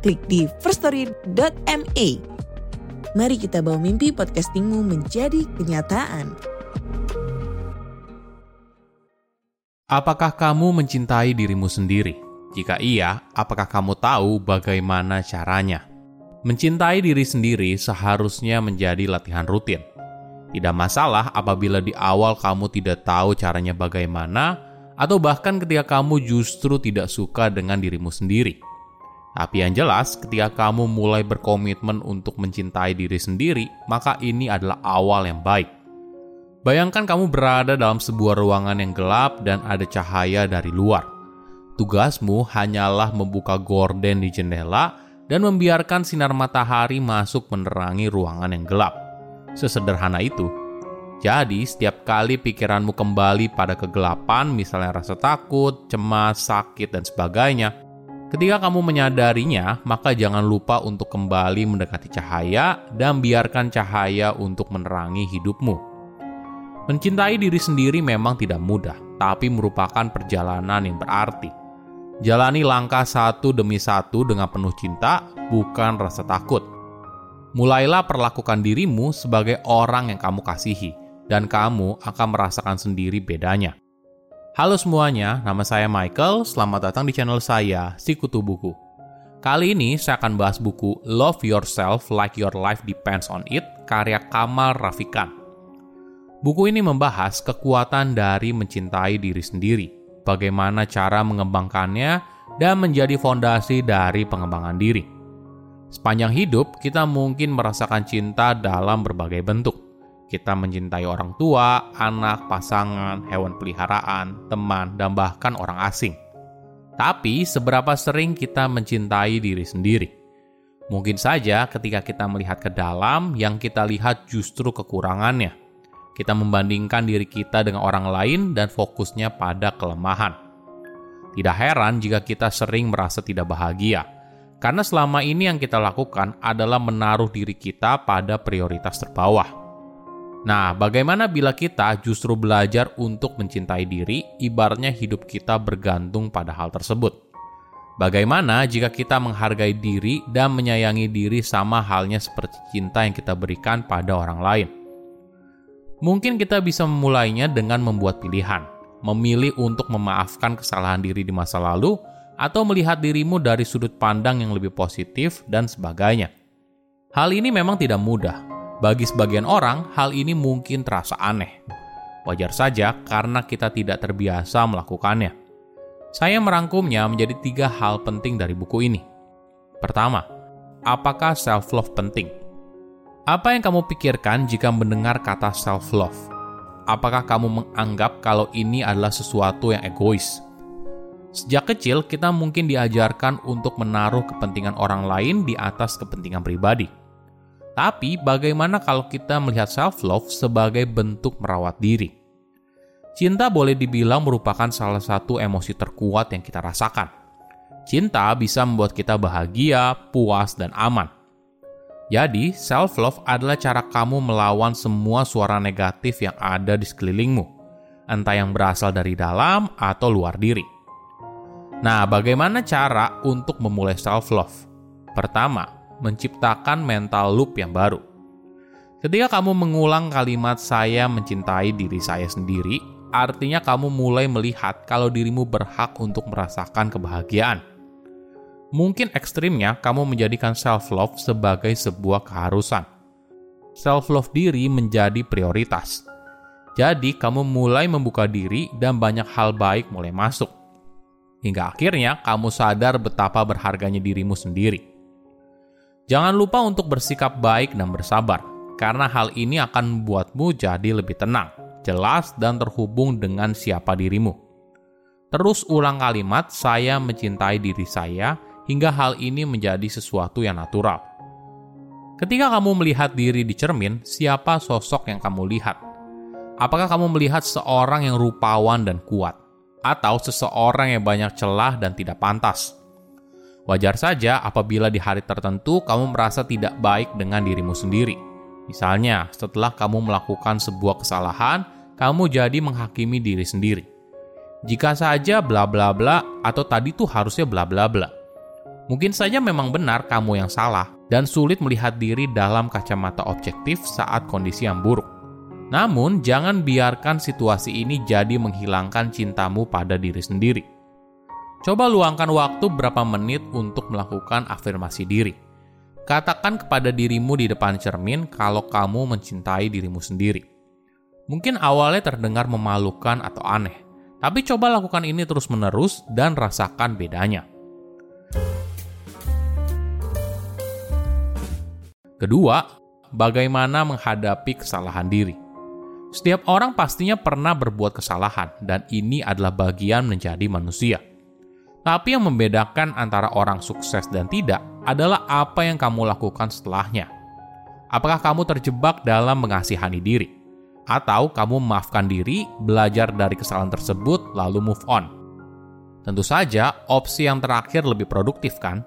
klik di firststory.me. Mari kita bawa mimpi podcastingmu menjadi kenyataan. Apakah kamu mencintai dirimu sendiri? Jika iya, apakah kamu tahu bagaimana caranya? Mencintai diri sendiri seharusnya menjadi latihan rutin. Tidak masalah apabila di awal kamu tidak tahu caranya bagaimana, atau bahkan ketika kamu justru tidak suka dengan dirimu sendiri. Tapi yang jelas, ketika kamu mulai berkomitmen untuk mencintai diri sendiri, maka ini adalah awal yang baik. Bayangkan kamu berada dalam sebuah ruangan yang gelap dan ada cahaya dari luar. Tugasmu hanyalah membuka gorden di jendela dan membiarkan sinar matahari masuk menerangi ruangan yang gelap. Sesederhana itu. Jadi, setiap kali pikiranmu kembali pada kegelapan, misalnya rasa takut, cemas, sakit, dan sebagainya, ketika kamu menyadarinya, maka jangan lupa untuk kembali mendekati cahaya dan biarkan cahaya untuk menerangi hidupmu. Mencintai diri sendiri memang tidak mudah, tapi merupakan perjalanan yang berarti. Jalani langkah satu demi satu dengan penuh cinta, bukan rasa takut. Mulailah perlakukan dirimu sebagai orang yang kamu kasihi, dan kamu akan merasakan sendiri bedanya. Halo semuanya, nama saya Michael. Selamat datang di channel saya, Sikutu Buku. Kali ini saya akan bahas buku Love Yourself Like Your Life Depends on It, karya Kamal Rafikan. Buku ini membahas kekuatan dari mencintai diri sendiri – bagaimana cara mengembangkannya, dan menjadi fondasi dari pengembangan diri. Sepanjang hidup, kita mungkin merasakan cinta dalam berbagai bentuk. Kita mencintai orang tua, anak, pasangan, hewan peliharaan, teman, dan bahkan orang asing. Tapi, seberapa sering kita mencintai diri sendiri? Mungkin saja ketika kita melihat ke dalam, yang kita lihat justru kekurangannya kita membandingkan diri kita dengan orang lain dan fokusnya pada kelemahan. Tidak heran jika kita sering merasa tidak bahagia, karena selama ini yang kita lakukan adalah menaruh diri kita pada prioritas terbawah. Nah, bagaimana bila kita justru belajar untuk mencintai diri, ibaratnya hidup kita bergantung pada hal tersebut? Bagaimana jika kita menghargai diri dan menyayangi diri sama halnya seperti cinta yang kita berikan pada orang lain? Mungkin kita bisa memulainya dengan membuat pilihan, memilih untuk memaafkan kesalahan diri di masa lalu, atau melihat dirimu dari sudut pandang yang lebih positif, dan sebagainya. Hal ini memang tidak mudah. Bagi sebagian orang, hal ini mungkin terasa aneh. Wajar saja karena kita tidak terbiasa melakukannya. Saya merangkumnya menjadi tiga hal penting dari buku ini. Pertama, apakah self-love penting? Apa yang kamu pikirkan jika mendengar kata self-love? Apakah kamu menganggap kalau ini adalah sesuatu yang egois? Sejak kecil, kita mungkin diajarkan untuk menaruh kepentingan orang lain di atas kepentingan pribadi. Tapi, bagaimana kalau kita melihat self-love sebagai bentuk merawat diri? Cinta boleh dibilang merupakan salah satu emosi terkuat yang kita rasakan. Cinta bisa membuat kita bahagia, puas, dan aman jadi, self-love adalah cara kamu melawan semua suara negatif yang ada di sekelilingmu, entah yang berasal dari dalam atau luar diri. Nah, bagaimana cara untuk memulai self-love? Pertama, menciptakan mental loop yang baru. Ketika kamu mengulang kalimat "saya mencintai diri saya sendiri", artinya kamu mulai melihat kalau dirimu berhak untuk merasakan kebahagiaan Mungkin ekstrimnya kamu menjadikan self-love sebagai sebuah keharusan. Self-love diri menjadi prioritas. Jadi, kamu mulai membuka diri dan banyak hal baik mulai masuk. Hingga akhirnya kamu sadar betapa berharganya dirimu sendiri. Jangan lupa untuk bersikap baik dan bersabar, karena hal ini akan membuatmu jadi lebih tenang, jelas, dan terhubung dengan siapa dirimu. Terus ulang kalimat "saya mencintai diri saya" hingga hal ini menjadi sesuatu yang natural. Ketika kamu melihat diri di cermin, siapa sosok yang kamu lihat? Apakah kamu melihat seorang yang rupawan dan kuat, atau seseorang yang banyak celah dan tidak pantas? Wajar saja apabila di hari tertentu kamu merasa tidak baik dengan dirimu sendiri. Misalnya, setelah kamu melakukan sebuah kesalahan, kamu jadi menghakimi diri sendiri. Jika saja bla bla bla atau tadi tuh harusnya bla bla bla. Mungkin saja memang benar kamu yang salah, dan sulit melihat diri dalam kacamata objektif saat kondisi yang buruk. Namun, jangan biarkan situasi ini jadi menghilangkan cintamu pada diri sendiri. Coba luangkan waktu berapa menit untuk melakukan afirmasi diri. Katakan kepada dirimu di depan cermin kalau kamu mencintai dirimu sendiri. Mungkin awalnya terdengar memalukan atau aneh, tapi coba lakukan ini terus-menerus dan rasakan bedanya. Kedua, bagaimana menghadapi kesalahan diri. Setiap orang pastinya pernah berbuat kesalahan, dan ini adalah bagian menjadi manusia. Tapi yang membedakan antara orang sukses dan tidak adalah apa yang kamu lakukan setelahnya. Apakah kamu terjebak dalam mengasihani diri? Atau kamu memaafkan diri, belajar dari kesalahan tersebut, lalu move on? Tentu saja, opsi yang terakhir lebih produktif kan?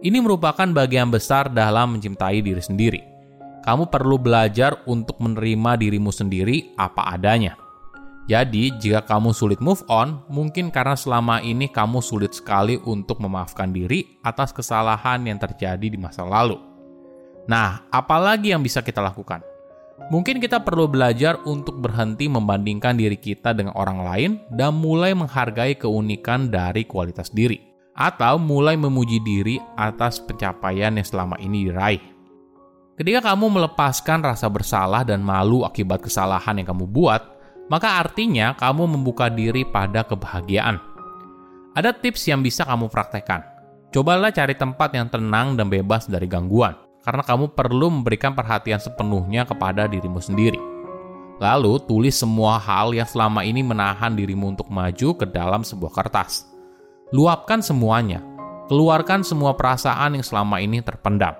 Ini merupakan bagian besar dalam mencintai diri sendiri. Kamu perlu belajar untuk menerima dirimu sendiri apa adanya. Jadi, jika kamu sulit move on, mungkin karena selama ini kamu sulit sekali untuk memaafkan diri atas kesalahan yang terjadi di masa lalu. Nah, apalagi yang bisa kita lakukan? Mungkin kita perlu belajar untuk berhenti membandingkan diri kita dengan orang lain dan mulai menghargai keunikan dari kualitas diri atau mulai memuji diri atas pencapaian yang selama ini diraih. Ketika kamu melepaskan rasa bersalah dan malu akibat kesalahan yang kamu buat, maka artinya kamu membuka diri pada kebahagiaan. Ada tips yang bisa kamu praktekkan. Cobalah cari tempat yang tenang dan bebas dari gangguan, karena kamu perlu memberikan perhatian sepenuhnya kepada dirimu sendiri. Lalu, tulis semua hal yang selama ini menahan dirimu untuk maju ke dalam sebuah kertas. Luapkan semuanya. Keluarkan semua perasaan yang selama ini terpendam.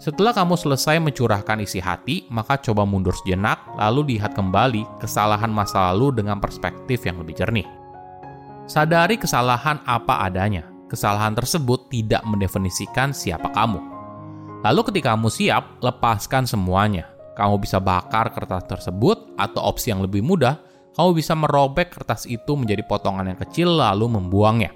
Setelah kamu selesai mencurahkan isi hati, maka coba mundur sejenak, lalu lihat kembali kesalahan masa lalu dengan perspektif yang lebih jernih. Sadari kesalahan apa adanya. Kesalahan tersebut tidak mendefinisikan siapa kamu. Lalu ketika kamu siap, lepaskan semuanya. Kamu bisa bakar kertas tersebut, atau opsi yang lebih mudah, kamu bisa merobek kertas itu menjadi potongan yang kecil lalu membuangnya.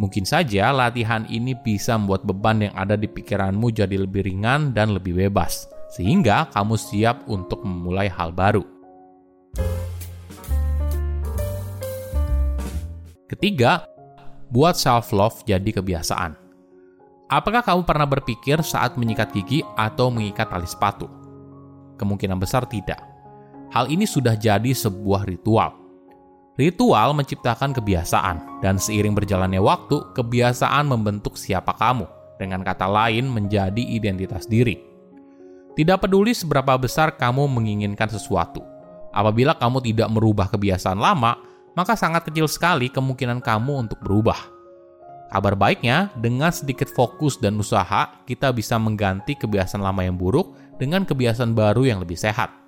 Mungkin saja latihan ini bisa membuat beban yang ada di pikiranmu jadi lebih ringan dan lebih bebas, sehingga kamu siap untuk memulai hal baru. Ketiga, buat self-love jadi kebiasaan. Apakah kamu pernah berpikir saat menyikat gigi atau mengikat tali sepatu? Kemungkinan besar tidak. Hal ini sudah jadi sebuah ritual Ritual menciptakan kebiasaan, dan seiring berjalannya waktu, kebiasaan membentuk siapa kamu, dengan kata lain menjadi identitas diri. Tidak peduli seberapa besar kamu menginginkan sesuatu, apabila kamu tidak merubah kebiasaan lama, maka sangat kecil sekali kemungkinan kamu untuk berubah. Kabar baiknya, dengan sedikit fokus dan usaha, kita bisa mengganti kebiasaan lama yang buruk dengan kebiasaan baru yang lebih sehat.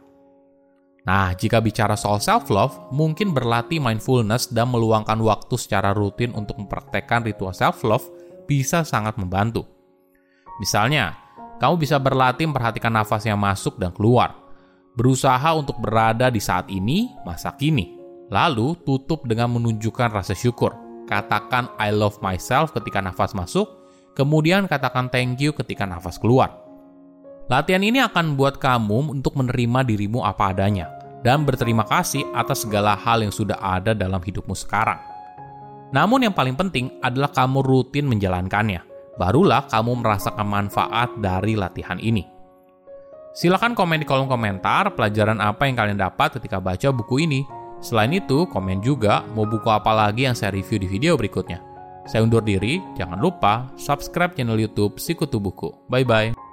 Nah, jika bicara soal self-love, mungkin berlatih mindfulness dan meluangkan waktu secara rutin untuk mempraktekkan ritual self-love bisa sangat membantu. Misalnya, kamu bisa berlatih memperhatikan nafas yang masuk dan keluar, berusaha untuk berada di saat ini, masa kini, lalu tutup dengan menunjukkan rasa syukur. Katakan I love myself ketika nafas masuk, kemudian katakan thank you ketika nafas keluar. Latihan ini akan membuat kamu untuk menerima dirimu apa adanya dan berterima kasih atas segala hal yang sudah ada dalam hidupmu sekarang. Namun yang paling penting adalah kamu rutin menjalankannya. Barulah kamu merasakan manfaat dari latihan ini. Silahkan komen di kolom komentar pelajaran apa yang kalian dapat ketika baca buku ini. Selain itu, komen juga mau buku apa lagi yang saya review di video berikutnya. Saya undur diri, jangan lupa subscribe channel YouTube Sikutu Buku. Bye bye.